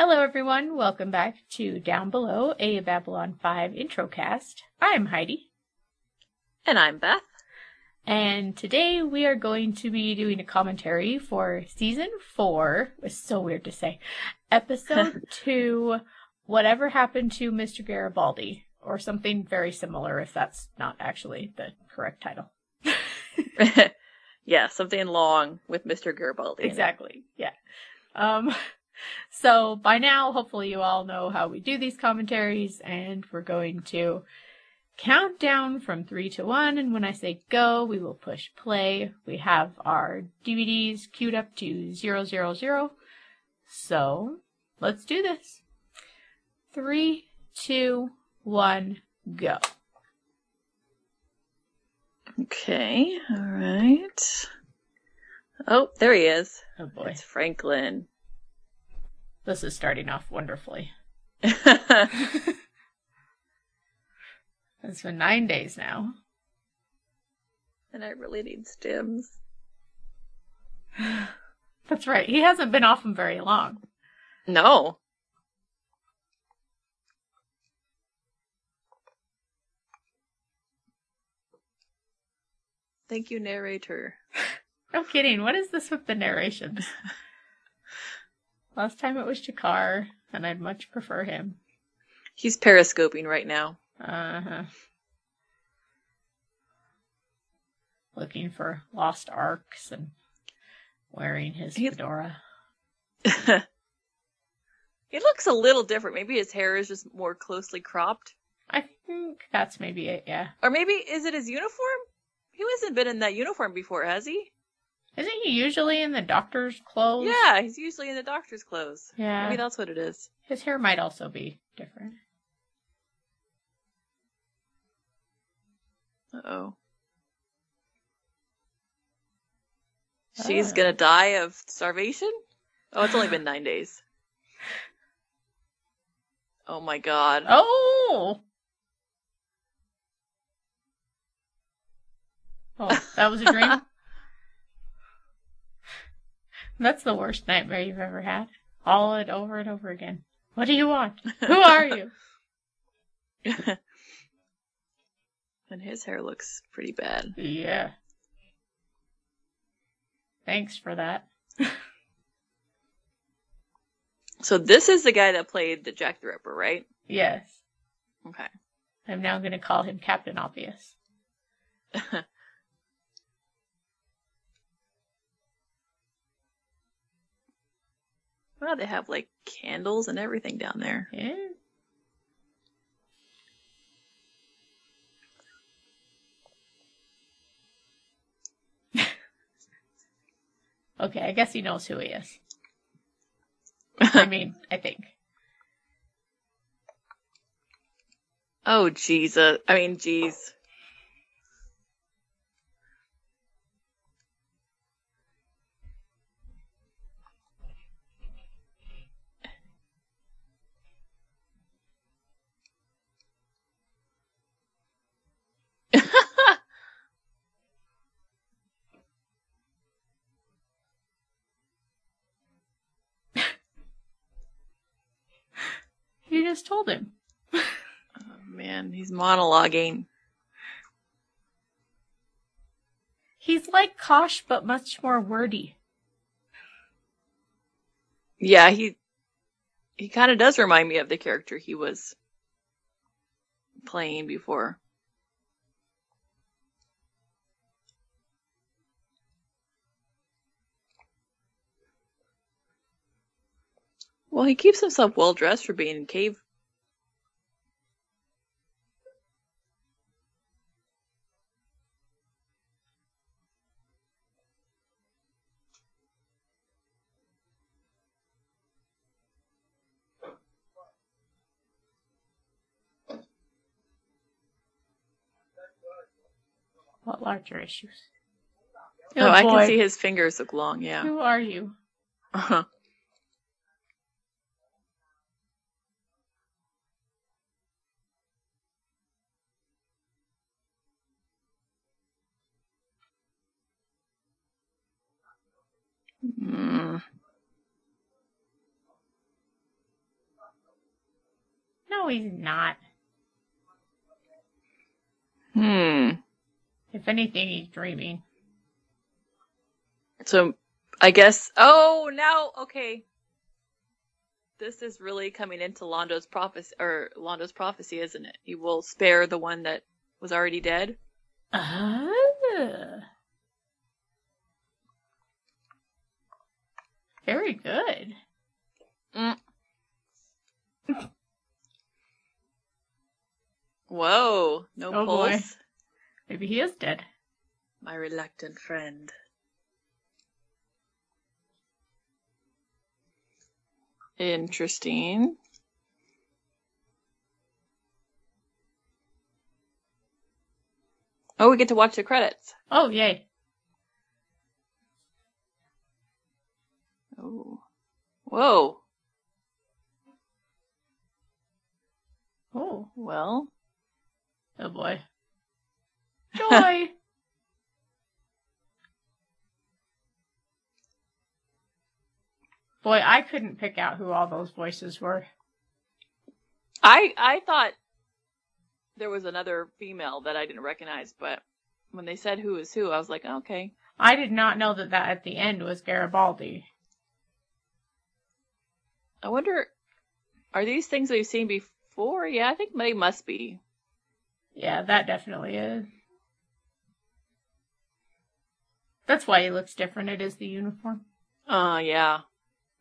Hello, everyone. Welcome back to Down Below, a Babylon 5 intro cast. I'm Heidi, And I'm Beth. and today we are going to be doing a commentary for season 4. It's so weird to say. Episode 2 Whatever Happened to Mr. Garibaldi, or something very similar if that's not actually the correct title. yeah, something long with Mr. Garibaldi. Exactly. Yeah. Um, so by now, hopefully you all know how we do these commentaries, and we're going to count down from three to one. And when I say go, we will push play. We have our DVDs queued up to zero zero zero. So let's do this. Three, two, one, go. Okay, alright. Oh, there he is. Oh boy, It's Franklin. This is starting off wonderfully. It's been nine days now. And I really need stims. That's right. He hasn't been off him very long. No. Thank you, narrator. No kidding. What is this with the narrations? Last time it was G'Kar, and I'd much prefer him. He's periscoping right now. Uh huh. Looking for lost arcs and wearing his He- fedora. he looks a little different. Maybe his hair is just more closely cropped. I think that's maybe it, yeah. Or maybe is it his uniform? He hasn't been in that uniform before, has he? Isn't he usually in the doctor's clothes? Yeah, he's usually in the doctor's clothes. Yeah. Maybe that's what it is. His hair might also be different. Uh oh. She's gonna die of starvation? Oh, it's only been nine days. Oh my god. Oh! Oh, that was a dream? That's the worst nightmare you've ever had. All it over and over again. What do you want? Who are you? and his hair looks pretty bad. Yeah. Thanks for that. So this is the guy that played the Jack the Ripper, right? Yes. Okay. I'm now going to call him Captain Obvious. Wow, they have like candles and everything down there. Yeah. okay, I guess he knows who he is. I mean, I think. oh Jesus. I mean, jeez. Just told him. Oh man, he's monologuing. He's like Kosh, but much more wordy. Yeah, he he kind of does remind me of the character he was playing before. Well, he keeps himself well dressed for being in cave. What larger issues? Oh, I boy. can see his fingers look long. Yeah. Who are you? Uh-huh. No, he's not. Hmm. If anything, he's dreaming. So I guess. Oh, now okay. This is really coming into Londo's prophecy, or Londo's prophecy, isn't it? He will spare the one that was already dead. Ah. Very good. Mm. Whoa! No Oh, boy. Maybe he is dead. My reluctant friend. Interesting. Oh, we get to watch the credits. Oh, yay. Oh. Whoa. Oh, Well. Oh boy. Joy! boy, I couldn't pick out who all those voices were. I I thought there was another female that I didn't recognize, but when they said who was who, I was like, okay. I did not know that that at the end was Garibaldi. I wonder, are these things we've seen before? Yeah, I think they must be. Yeah, that definitely is. That's why he looks different. It is the uniform. Uh, yeah.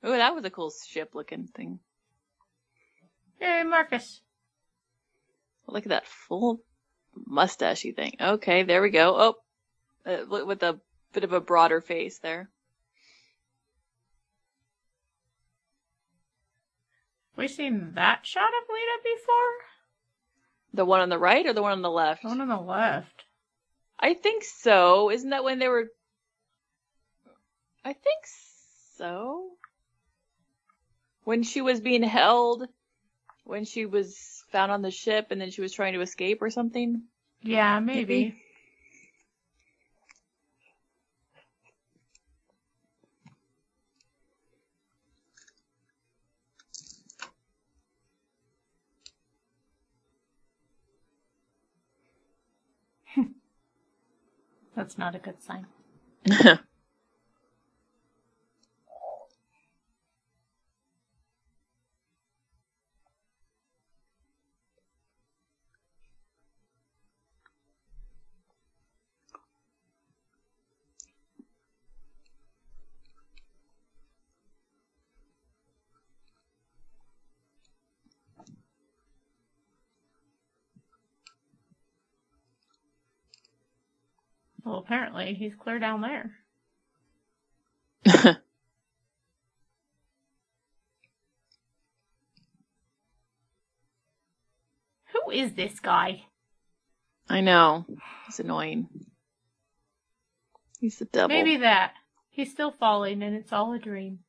Oh, that was a cool ship looking thing. Hey, Marcus. Look at that full mustachy thing. Okay, there we go. Oh, uh, with a bit of a broader face there. We seen that shot of Lyta before? The one on the right or the one on the left? The one on the left. I think so. Isn't that when they were? I think so. When she was being held, when she was found on the ship, and then she was trying to escape or something. Yeah, maybe. Maybe. That's not a good sign. apparently he's clear down there. Who is this guy? I know. He's annoying. He's the devil. Maybe that. He's still falling and it's all a dream.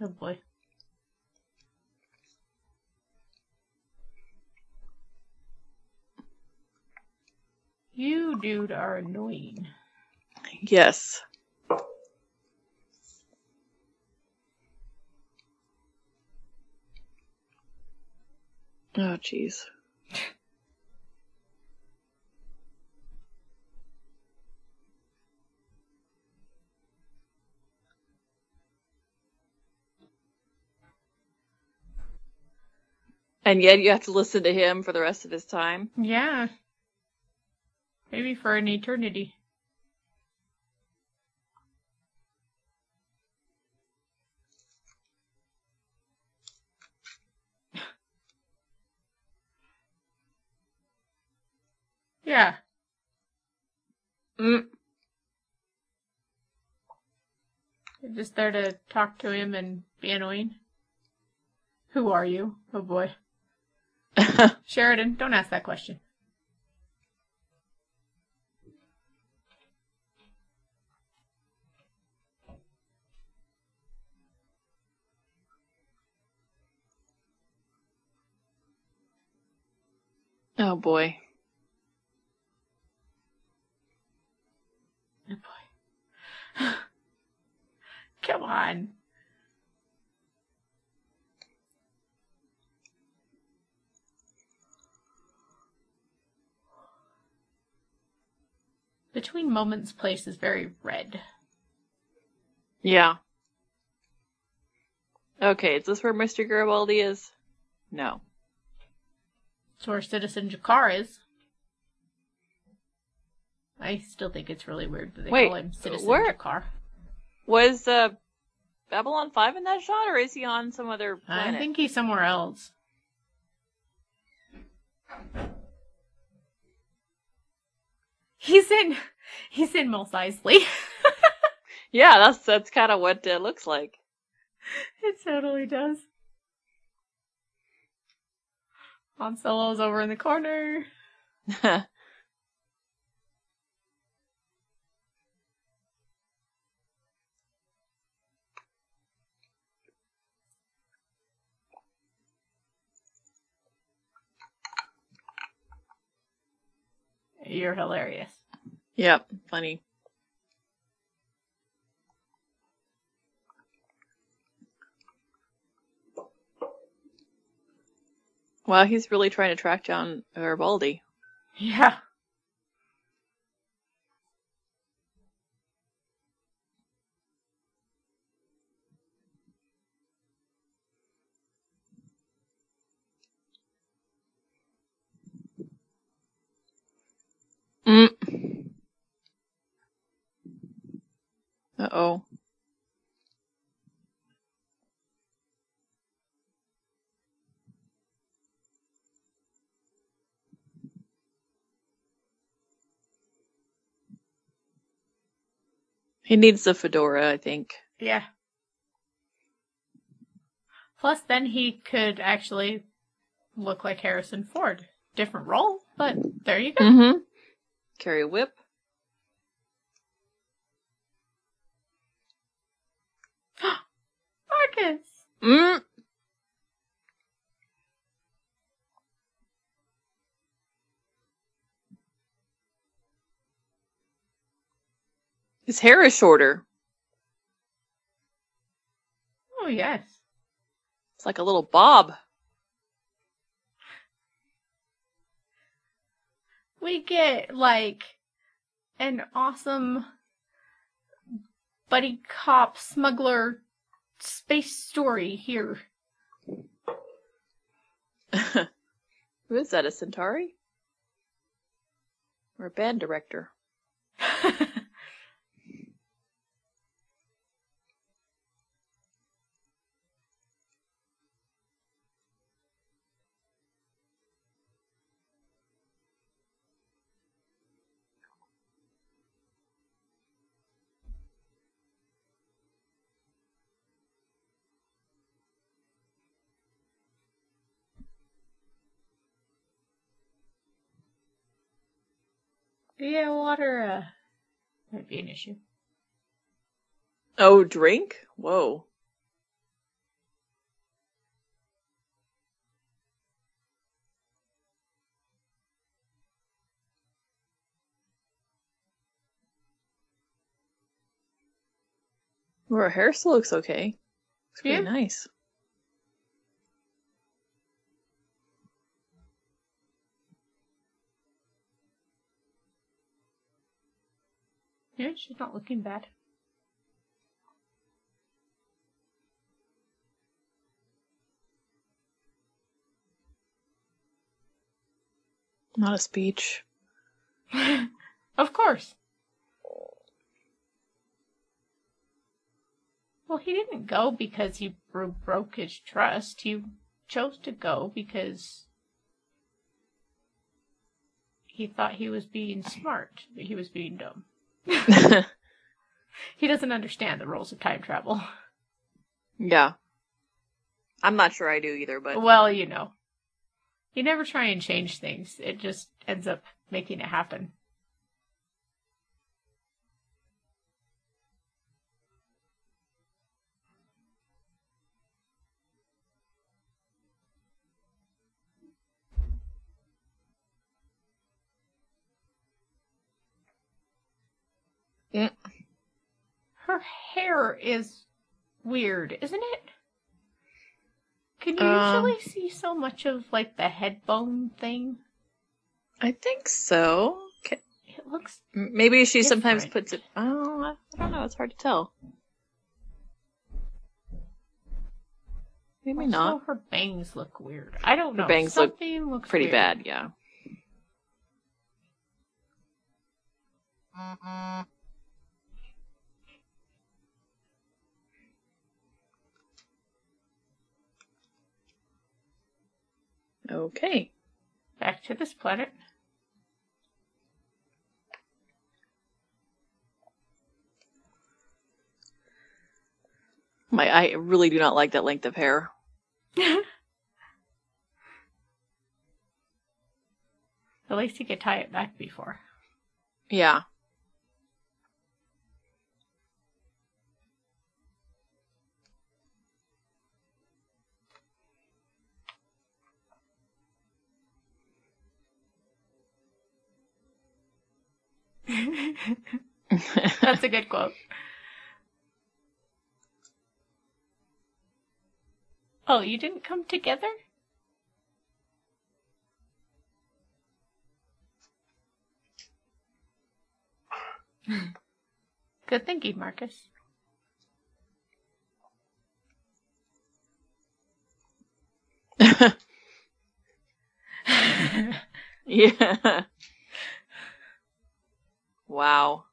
Oh boy. You dude are annoying. Yes. Oh, jeez. And yet you have to listen to him for the rest of his time. Yeah. Maybe for an eternity. Yeah. Mm. You're just there to talk to him and be annoying. Who are you? Oh boy. Sheridan, don't ask that question. Oh boy. Oh boy. Come on. Between moments, place is very red. Yeah. Okay, is this where Mr. Garibaldi is? No. It's where Citizen G'Kar is. I still think it's really weird that they Wait, call him Citizen where- G'Kar. Was uh, Babylon 5 in that shot, or is he on some other planet? I think he's somewhere else. He's in he's in Mos Eisley. Yeah, that's that's kind of what it looks like. it totally does. Han Solo's over in the corner. You're hilarious. yep, funny. Wow, he's really trying to track down Garibaldi. Yeah. He needs the fedora, I think. Yeah. Plus, then he could actually look like Harrison Ford. Different role, but there you go. Mm-hmm. Carry a whip. Marcus! Mm. His hair is shorter. Oh, yes. It's like a little bob. We get, like, an awesome buddy cop smuggler space story here. Who is that? A Centauri? Or a band director? yeah, water, uh, might be an issue. Oh, drink? Whoa. Well, her hair still looks okay. It's pretty Yeah. nice. Yeah, she's not looking bad. Not a speech. of course. Well, he didn't go because he bro- broke his trust. He chose to go because he thought he was being smart, but he was being dumb. He doesn't understand the rules of time travel. yeah. I'm not sure I do either, but Well, you know. You never try and change things. It just ends up making it happen. Her hair is weird, isn't it? Can you Um, usually see so much of like the head bone thing? I think so. It looks Maybe she sometimes puts it. Oh, I don't know. It's hard to tell. Maybe also, not. her bangs look weird. I don't Her know. bangs look Something looks Pretty weird. bad, yeah. Okay. Back to this planet. My, I really do not like that length of hair. At least he could tie it back before. Yeah. That's a good quote. Oh, you didn't come together? Good thinking, Marcus. yeah. Wow.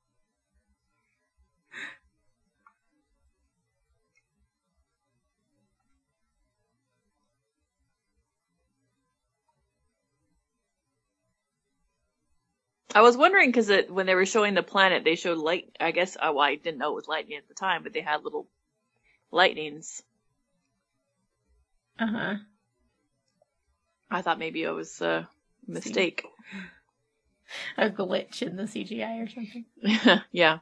I was wondering because when they were showing the planet, they showed light. I guess oh, well, I didn't know it was lightning at the time, but they had little lightnings. Uh huh. I thought maybe it was a mistake. A glitch in the CGI or something. yeah.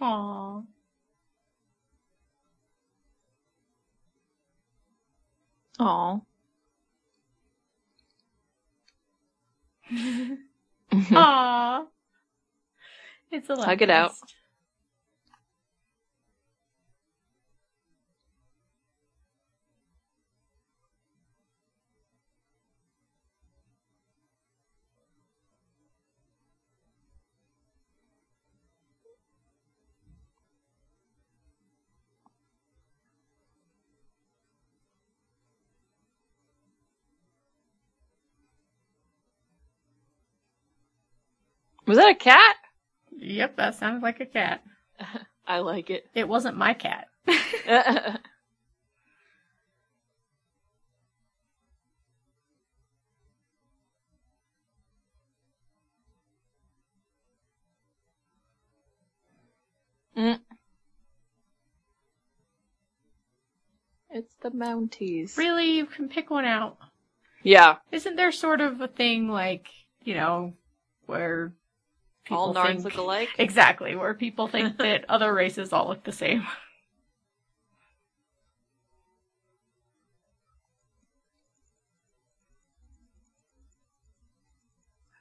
Aww. Aw. Aww. It's a Hug it out. Was that a cat? Yep, that sounds like a cat. I like it. It wasn't my cat. Mm. It's the Mounties. really, you can pick one out. Yeah. Isn't there sort of a thing like, you know, where people All Narns think... look alike. Exactly, where people think that other races all look the same.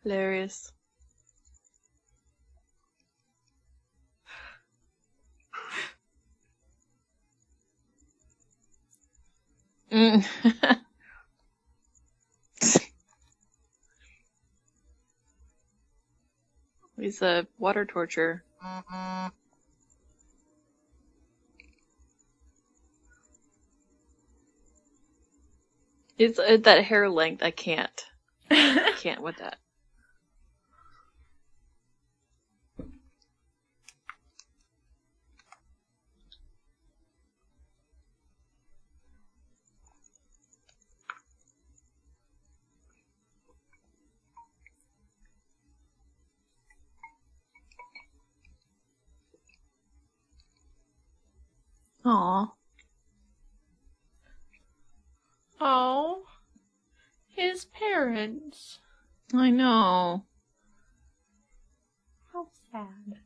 Hilarious. Mm. He's a water torture. It's uh, that hair length. I can't. I can't with that. Aw. oh, his parents. I know. How sad.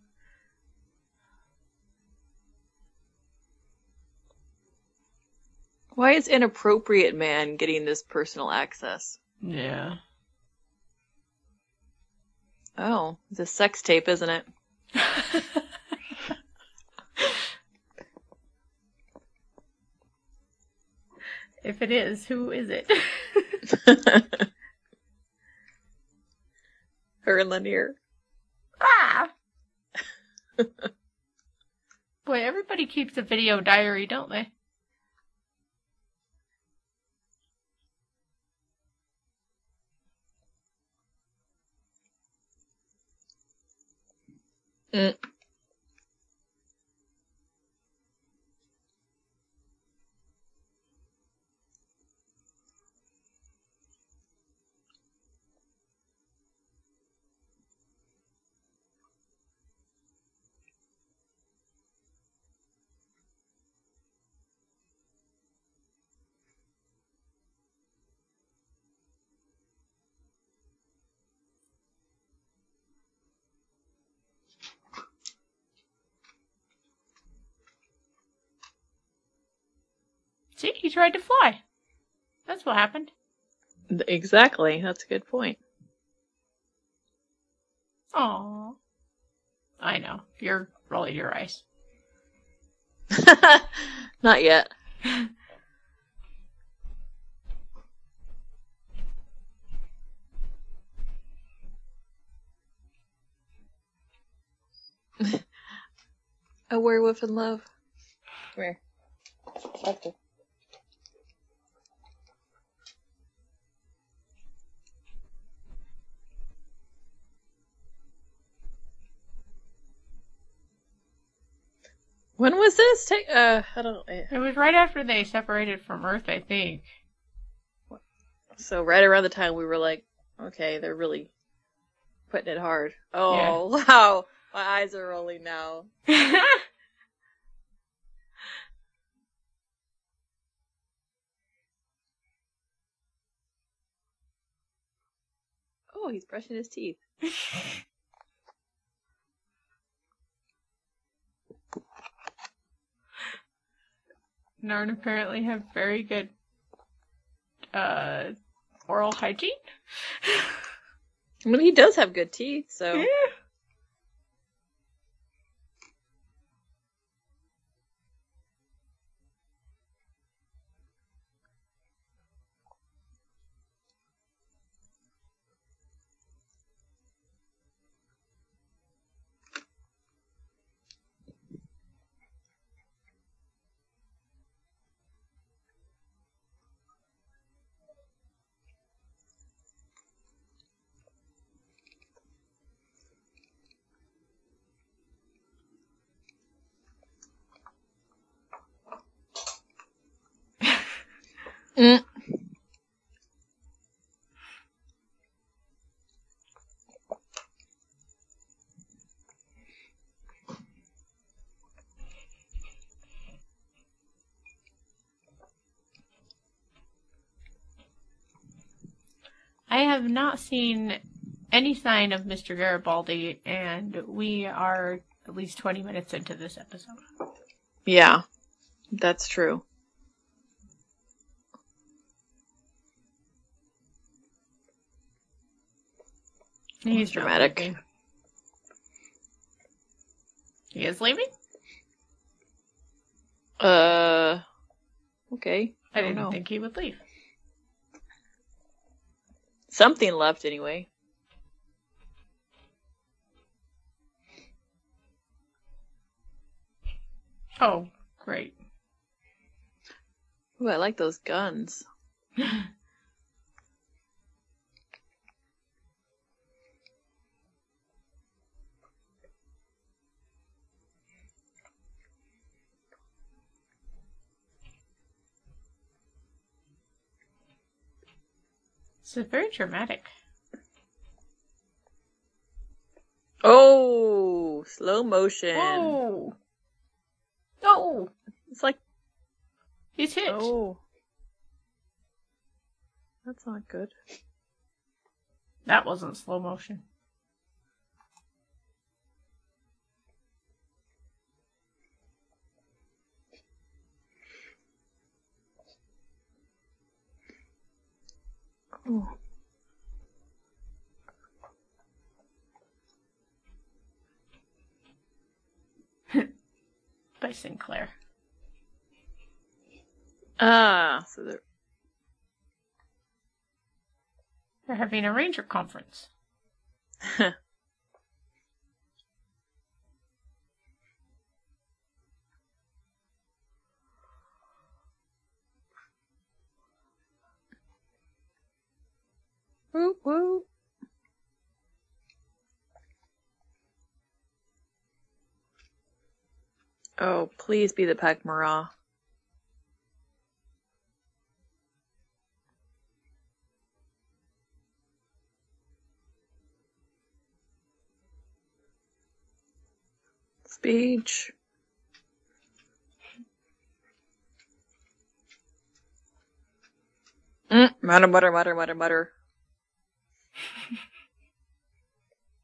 Why is inappropriate man getting this personal access? Yeah. Oh, it's a sex tape, isn't it? If it is, who is it? Her and Lennier. ah! Boy, everybody keeps a video diary, don't they? Mm. See, he tried to fly. That's what happened. Exactly. That's a good point. Aw. I know. You're rolling your eyes. Not yet. A werewolf in love. Where? Okay. When was this? Take uh, I don't. eh, It was right after they separated from Earth, I think. So right around the time we were like, okay, they're really putting it hard. Oh wow, my eyes are rolling now. Oh, he's brushing his teeth. Narn apparently have very good uh oral hygiene. I mean, he does have good teeth, so Yeah. Have not seen any sign of Mr. Garibaldi, and we are at least 20 minutes into this episode. yeah, that's true. He's dramatic. He is leaving? Uh, okay. I don't didn't know. think he would leave. Something left anyway. Oh, great. Ooh, I like those guns. Is very dramatic. Oh, slow motion. Whoa! Oh! It's like, He's hit. oh. That's not good. That wasn't slow motion. By Sinclair. Ah, uh, so they're they're having a ranger conference. Woo woo. Oh, please be the Pak'ma'ra. Speech. Mm, mutter, mutter, mutter, mutter, mutter.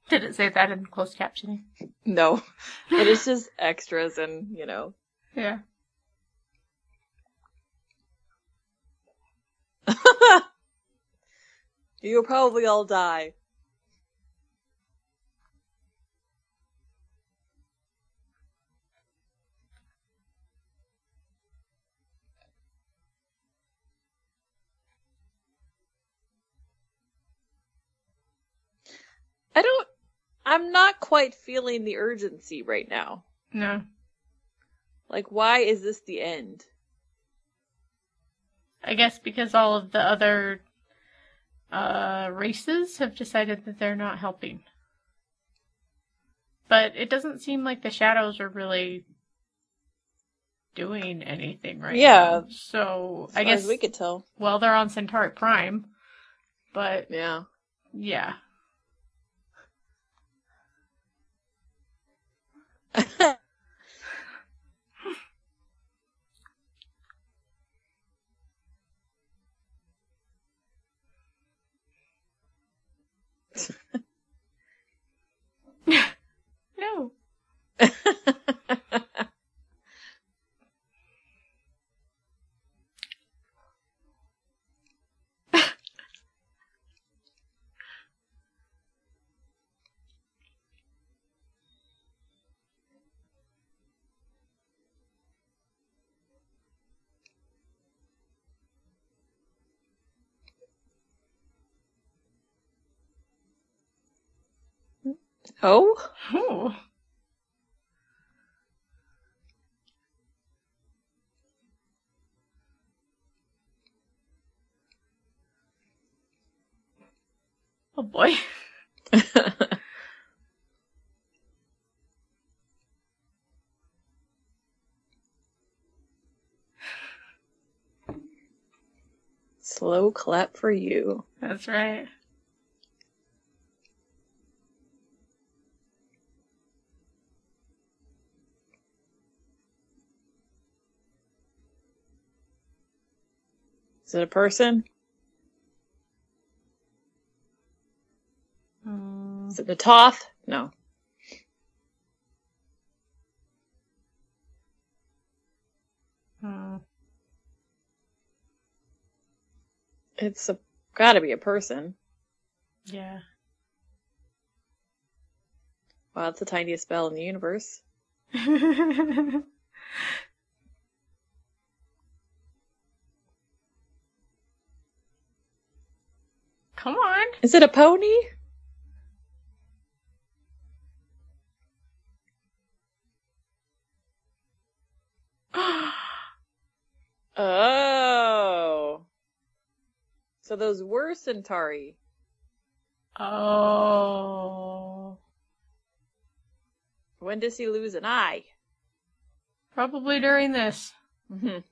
Did it say that in closed captioning? No, it is just extras and, you know. Yeah. You'll probably all die. I don't, I'm not quite feeling the urgency right now. No. Like, why is this the end? I guess because all of the other uh, races have decided that they're not helping. But it doesn't seem like the shadows are really doing anything right Yeah. now. So As I guess we could tell. well they're on Centauri Prime, but Yeah. yeah. No. oh? Ooh. Oh boy. Slow clap for you. That's right. Is it a person? Mm, Is it the Toth? No. mm, It's a, gotta be a person. yeah. Wow, that's the tiniest bell in the universe. Come on. Is it a pony? Oh. So those were Centauri. oh. When does he lose an eye? Probably during this. Mhm.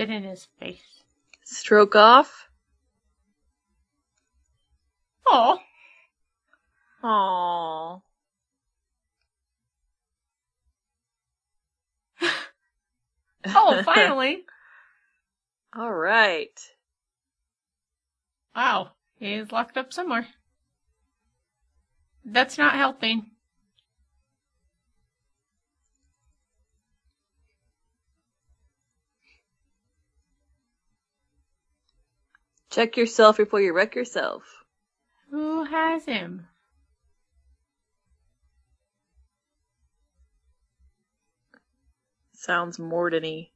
Spit in his face. Stroke off. Oh. Aww. Oh, finally. All right. wow. he's locked up somewhere. That's not helping. Check yourself before you wreck yourself. Who has him? Sounds Mordany.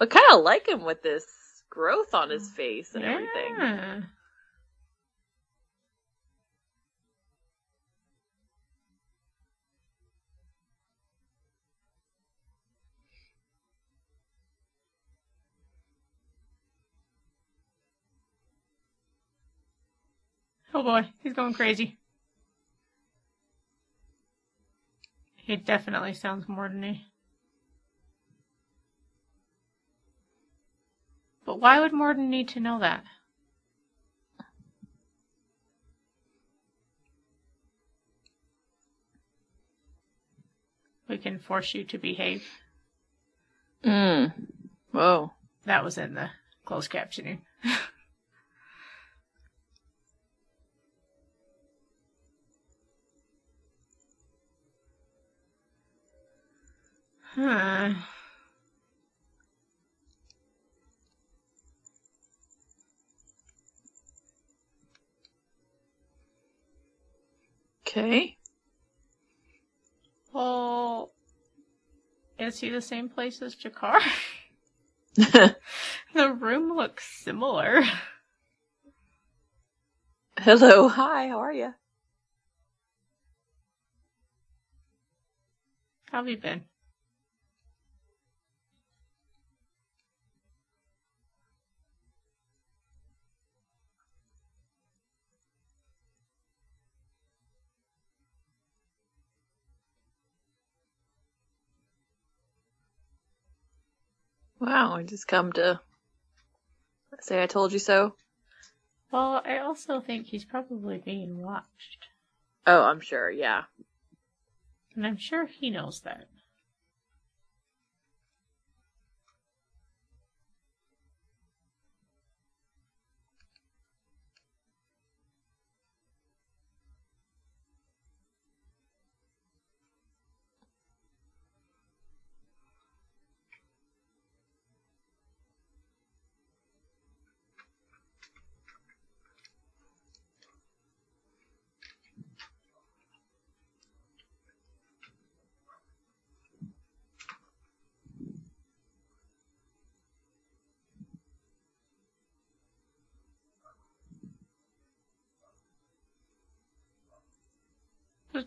I kind of like him with this growth on his mm, face and everything. Oh boy, he's going crazy. He definitely sounds Mordany. But why would Morden need to know that? We can force you to behave. Mm. Whoa. That was in the closed captioning. huh. Okay. Well, is he the same place as G'Kar? the room looks similar. Hello, hi, how are you? How have you been? Wow, I just come to say I told you so. Well, I also think he's probably being watched. Oh, I'm sure, yeah. And I'm sure he knows that.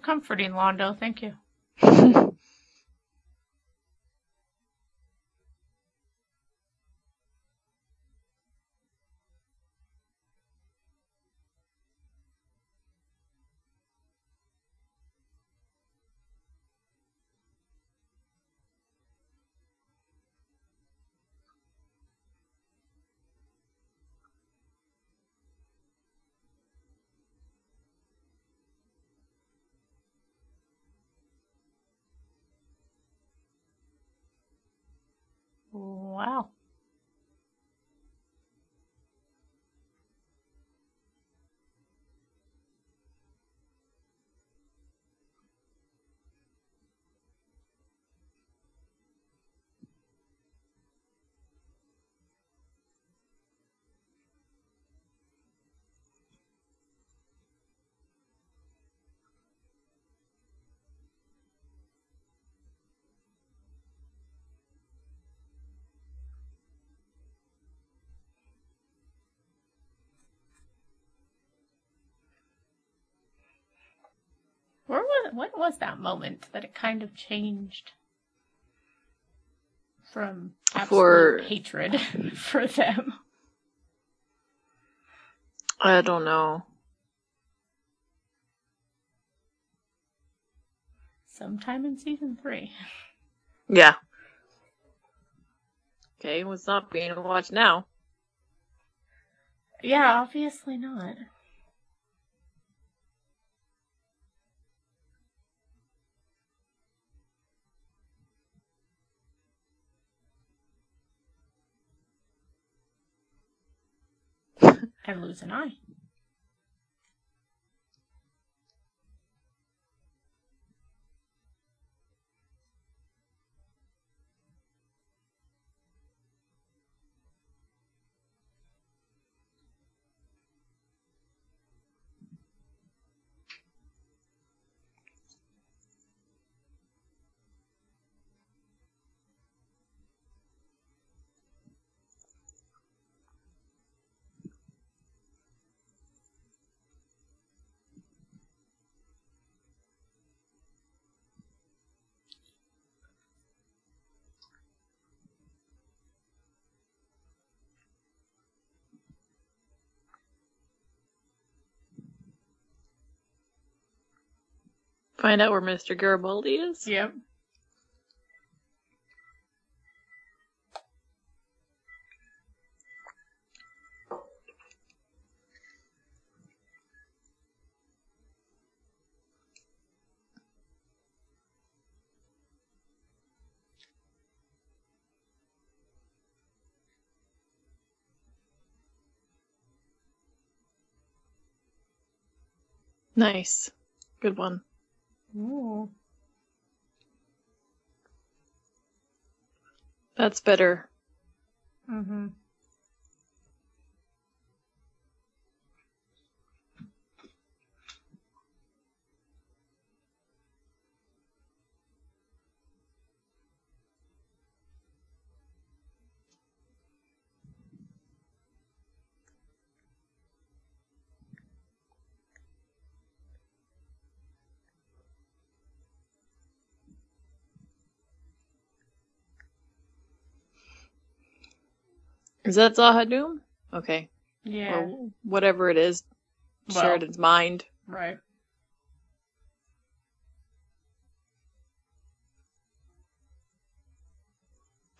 Comforting, Londo. Thank you. Wow. Where was when was that moment that it kind of changed from absolute For- hatred for them? I don't know. Sometime in season three. Yeah. Okay, what's not being watched now? Yeah, obviously not. I lose an eye. Find out where Mr. Garibaldi is. Yep. Nice. Good one. Ooh. That's better. Mm-hmm. Is that Z'ha'dum? Okay. Yeah. Or whatever it is. Well- Sheridan's mind. Right.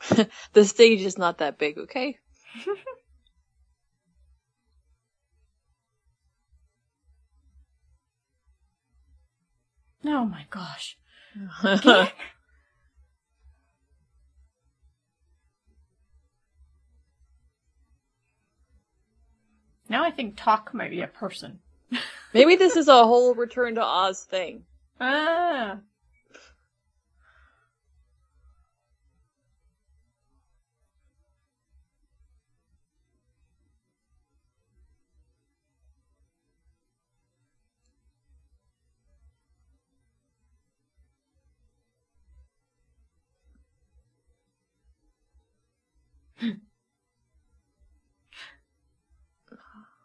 The stage is not that big, okay? Oh my gosh. Now I think talk might be a person. Maybe this is a whole Return to Oz thing. Ah.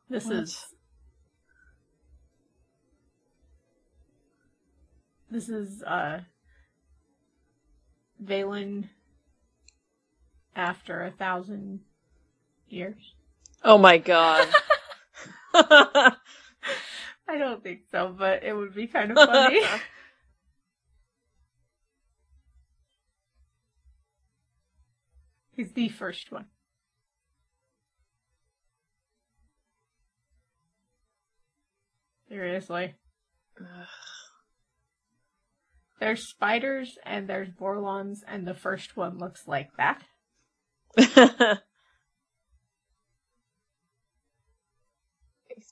This What? is This is uh Valen after a thousand years. Oh my god. I don't think so, but it would be kind of funny. He's the first one. Seriously. There's spiders and there's Vorlons, and the first one looks like that. He's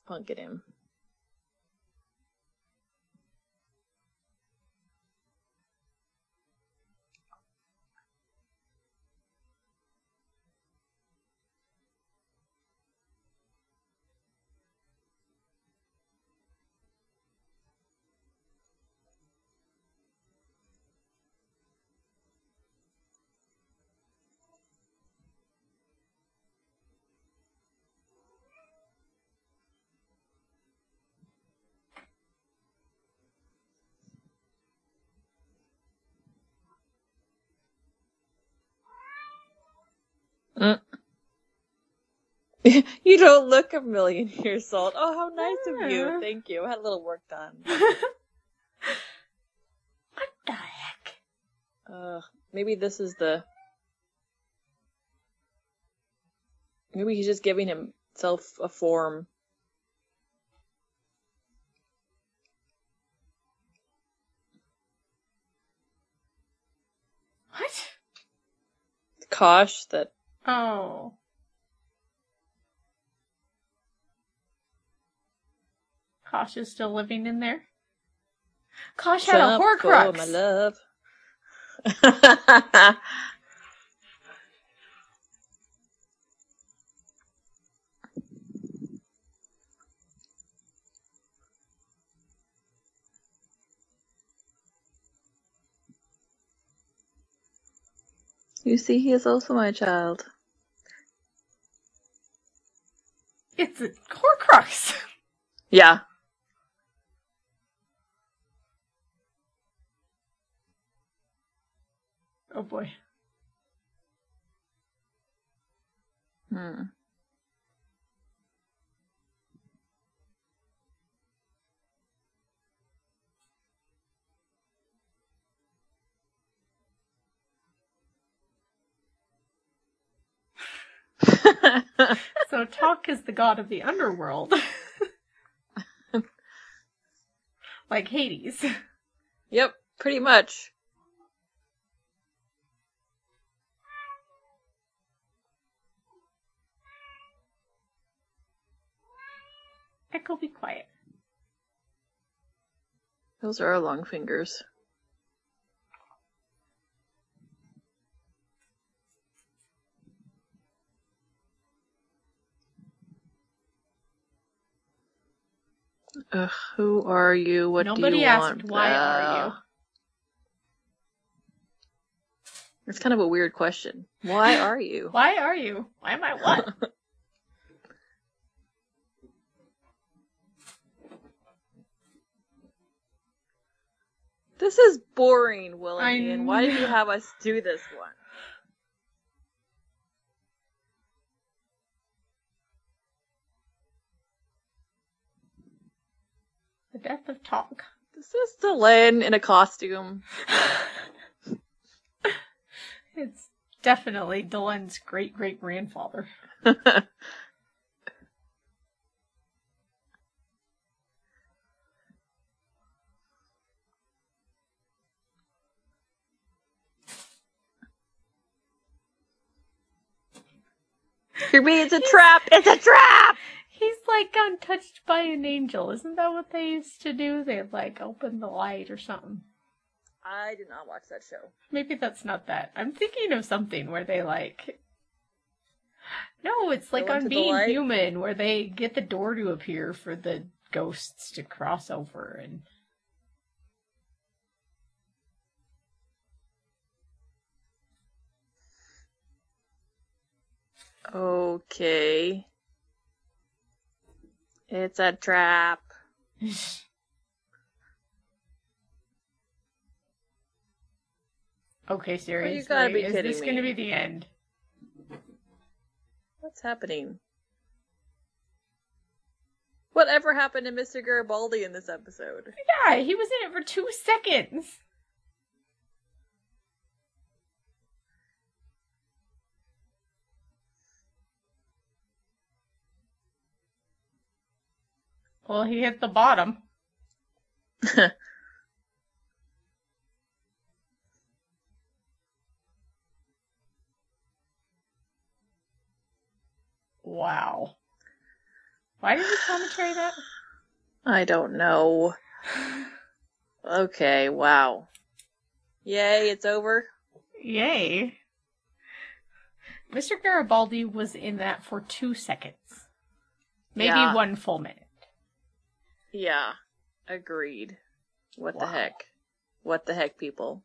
punking him. you don't look a million years old. Oh, how nice of you. Thank you. I had a little work done. what the heck? Uh, maybe this is the. Maybe he's just giving himself a form. What? Kosh that. Oh. Kosh is still living in there? Kosh had a Jump for Horcrux. my love. you see, he is also my child. It's a Horcrux. Yeah. Oh boy. Hmm. so Talk is the god of the underworld. like Hades. Yep, pretty much. Echo, be quiet. Those are our long fingers. Ugh, who are you? What Nobody do you asked, want? why are you? It's kind of a weird question. Why are you? Why are you? Why am I what? This is boring, Will I and Ian. Why did you have us do this one? the death of Talk. This is Delenn in a costume. It's definitely Delenn's great great grandfather. For me, it's a trap. It's a trap. He's like untouched by an angel. Isn't that what they used to do? They'd like open the light or something. I did not watch that show. Maybe that's not that. I'm thinking of something where they like. No, it's like on Being? Human, where they get the door to appear for the ghosts to cross over, and Okay. It's a trap. okay, seriously, oh, gotta be is kidding this going to be the end? What's happening? Whatever happened to Mr. Garibaldi in this episode? Yeah, he was in it for two seconds. Well, he hit the bottom. Wow. Why did we commentary that? I don't know. Okay, wow. Yay, it's over. Yay. Mr. Garibaldi was in that for two seconds. Maybe Yeah. one full minute. Yeah, agreed. What the heck? What the heck, people?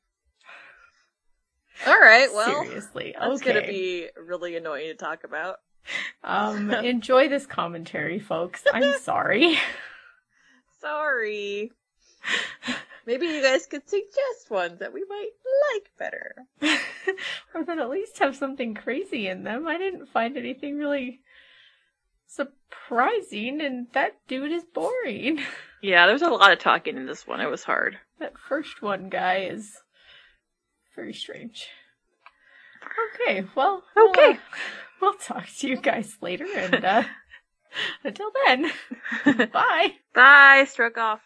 All right, well, Seriously. that's okay. gonna be really annoying to talk about. Um, enjoy this commentary, folks. I'm sorry. Sorry. Maybe you guys could suggest ones that we might like better. or that at least have something crazy in them. I didn't find anything really surprising, and that dude is boring. Yeah, there's a lot of talking in this one. It was hard. That first one guy is very strange. Okay, well, Okay. We'll, uh, we'll talk to you guys later, and uh, until then, bye. Bye, stroke off.